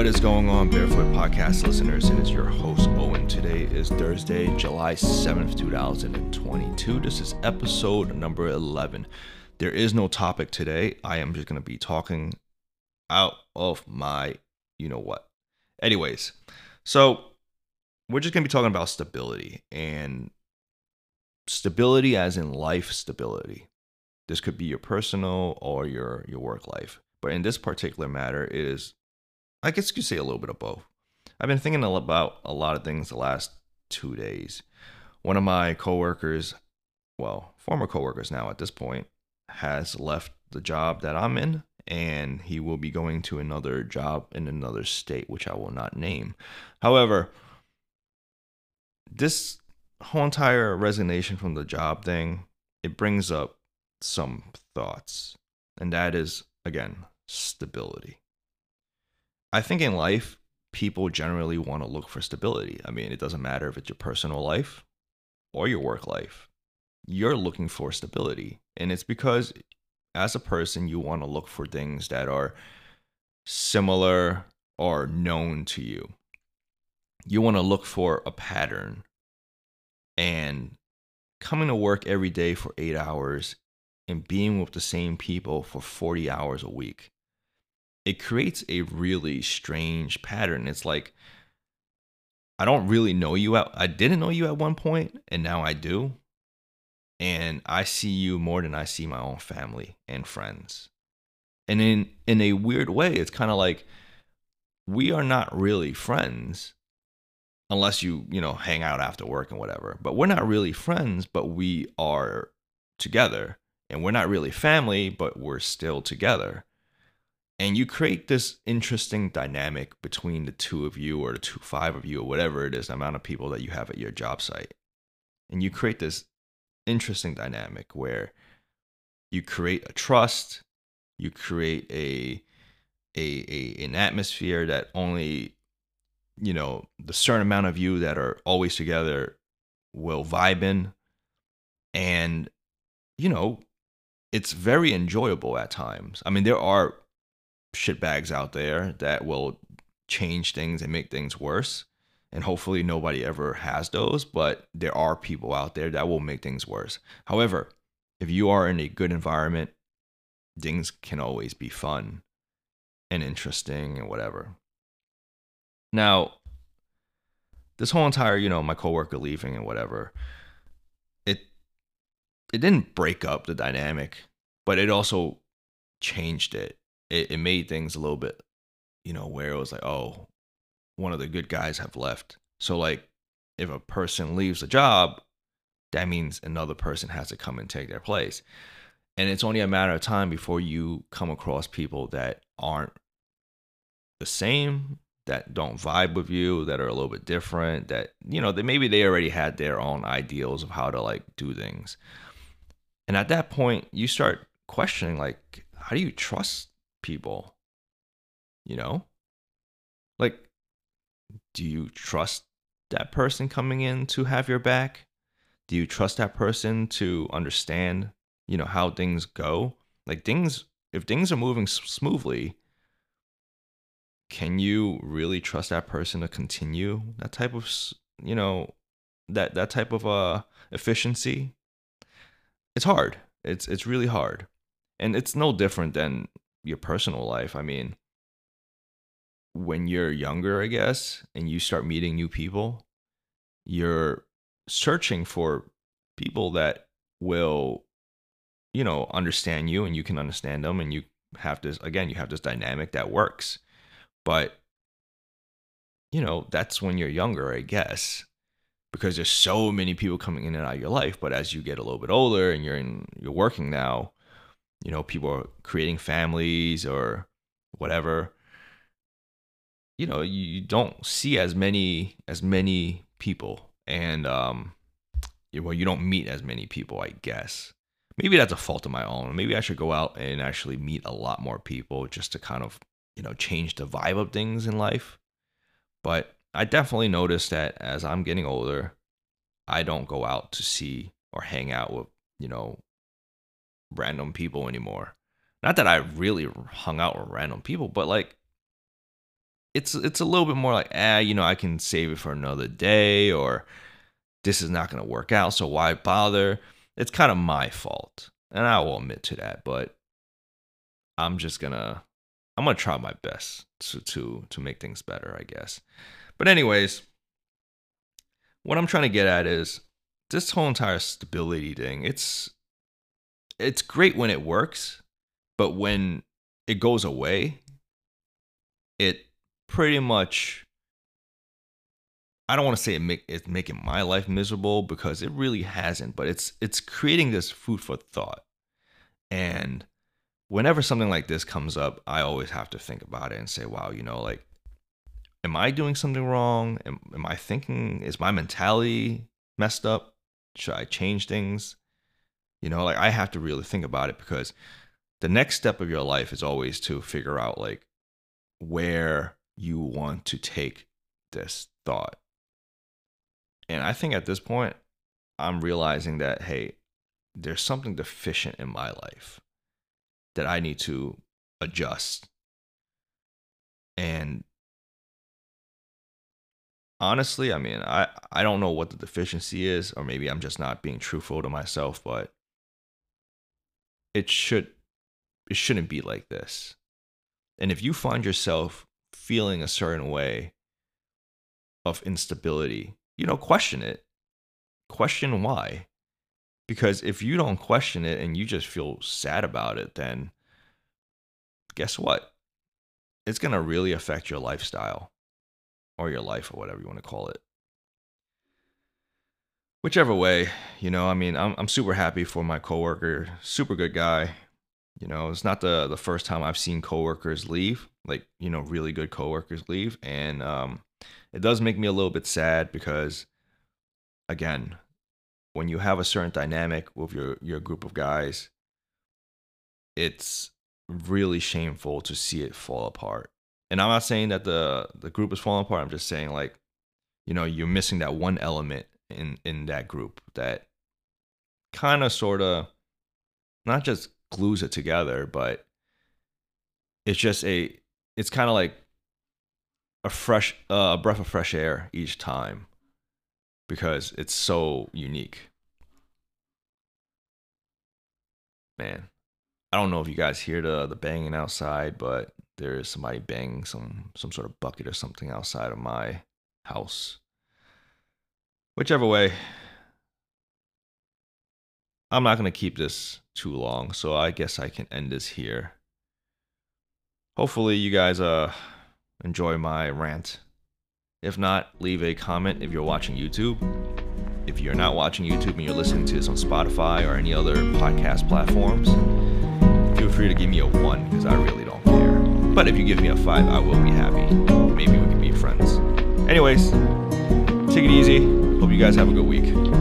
What is going on, Barefoot Podcast listeners? It is your host, Owen. Today is Thursday, July 7th, 2022. This is episode number 11. There is no topic today. I am just going to be talking out of my you know what. Anyways, so we're just going to be talking about stability and stability as in life stability. This could be your personal or your your work life. But in this particular matter, it is I guess you could say a little bit of both. I've been thinking about a lot of things the last two days. One of my coworkers, well, former coworkers now at this point, has left the job that I'm in and he will be going to another job in another state, which I will not name. However, this whole entire resignation from the job thing, it brings up some thoughts. And that is, again, stability. I think in life, people generally want to look for stability. I mean, it doesn't matter if it's your personal life or your work life. You're looking for stability. And it's because as a person, you want to look for things that are similar or known to you. You want to look for a pattern. And coming to work every day for eight hours and being with the same people for 40 hours a week it creates a really strange pattern. It's like I don't really know you at I didn't know you at one point and now I do. And I see you more than I see my own family and friends. And in in a weird way, it's kind of like we are not really friends unless you, you know, hang out after work and whatever. But we're not really friends, but we are together. And we're not really family, but we're still together and you create this interesting dynamic between the two of you or the two five of you or whatever it is the amount of people that you have at your job site. And you create this interesting dynamic where you create a trust you create a a, a an atmosphere that only you know the certain amount of you that are always together will vibe in. And you know it's very enjoyable at times. I mean there are shitbags out there that will change things and make things worse. And hopefully nobody ever has those, but there are people out there that will make things worse. However, if you are in a good environment, things can always be fun and interesting and whatever. Now, this whole entire, you know, my coworker leaving and whatever, it it didn't break up the dynamic, but it also changed it it, it made things a little bit, you know, where it was like, oh, one of the good guys have left. So like if a person leaves a job, that means another person has to come and take their place. And it's only a matter of time before you come across people that aren't the same, that don't vibe with you, that are a little bit different, that, you know, that maybe they already had their own ideals of how to like do things. And at that point, you start questioning, like, how do you trust people. You know? Like, do you trust that person coming in to have your back? Do you trust that person to understand, you know, how things go? Like things if things are moving smoothly, can you really trust that person to continue that type of, you know, that that type of uh efficiency? It's hard. It's it's really hard. And it's no different than your personal life. I mean, when you're younger, I guess, and you start meeting new people, you're searching for people that will, you know, understand you and you can understand them. And you have this, again, you have this dynamic that works. But, you know, that's when you're younger, I guess, because there's so many people coming in and out of your life. But as you get a little bit older and you're in, you're working now, you know people are creating families or whatever. You know you don't see as many as many people and um well you don't meet as many people i guess. Maybe that's a fault of my own. Maybe i should go out and actually meet a lot more people just to kind of you know change the vibe of things in life. But i definitely noticed that as i'm getting older i don't go out to see or hang out with you know random people anymore. Not that I really hung out with random people, but like it's it's a little bit more like ah you know I can save it for another day or this is not going to work out so why bother it's kind of my fault and I will admit to that but I'm just going to I'm going to try my best to to to make things better I guess but anyways what I'm trying to get at is this whole entire stability thing it's it's great when it works but when it goes away it pretty much I don't want to say it make it's making my life miserable because it really hasn't, but it's it's creating this food for thought. And whenever something like this comes up, I always have to think about it and say, wow, you know, like am I doing something wrong? Am, am I thinking is my mentality messed up? Should I change things? You know, like I have to really think about it because the next step of your life is always to figure out like where you want to take this thought. And I think at this point, I'm realizing that, hey, there's something deficient in my life that I need to adjust. And honestly, I mean, I, I don't know what the deficiency is, or maybe I'm just not being truthful to myself, but it should it shouldn't be like this. And if you find yourself feeling a certain way of instability, you know, question it. Question why. Because if you don't question it and you just feel sad about it, then guess what? It's going to really affect your lifestyle or your life or whatever you want to call it. Whichever way, you know, I mean, I'm, I'm super happy for my coworker, super good guy, you know, it's not the the first time I've seen coworkers leave, like you know, really good coworkers leave, and um, it does make me a little bit sad because, again, when you have a certain dynamic with your your group of guys, it's really shameful to see it fall apart. And I'm not saying that the the group is falling apart. I'm just saying like, you know, you're missing that one element in in that group that kind of sort of not just glues it together, but it's just a it's kind of like a fresh uh, a breath of fresh air each time because it's so unique. Man, I don't know if you guys hear the the banging outside, but there is somebody banging some some sort of bucket or something outside of my house. Whichever way, I'm not going to keep this too long, so I guess I can end this here. Hopefully you guys uh enjoy my rant. If not, leave a comment if you're watching YouTube. If you're not watching YouTube and you're listening to this on Spotify or any other podcast platforms, feel free to give me a 1 because I really don't care. But if you give me a 5, I will be happy. Maybe we can be friends. Anyways, take it easy. Hope you guys have a good week.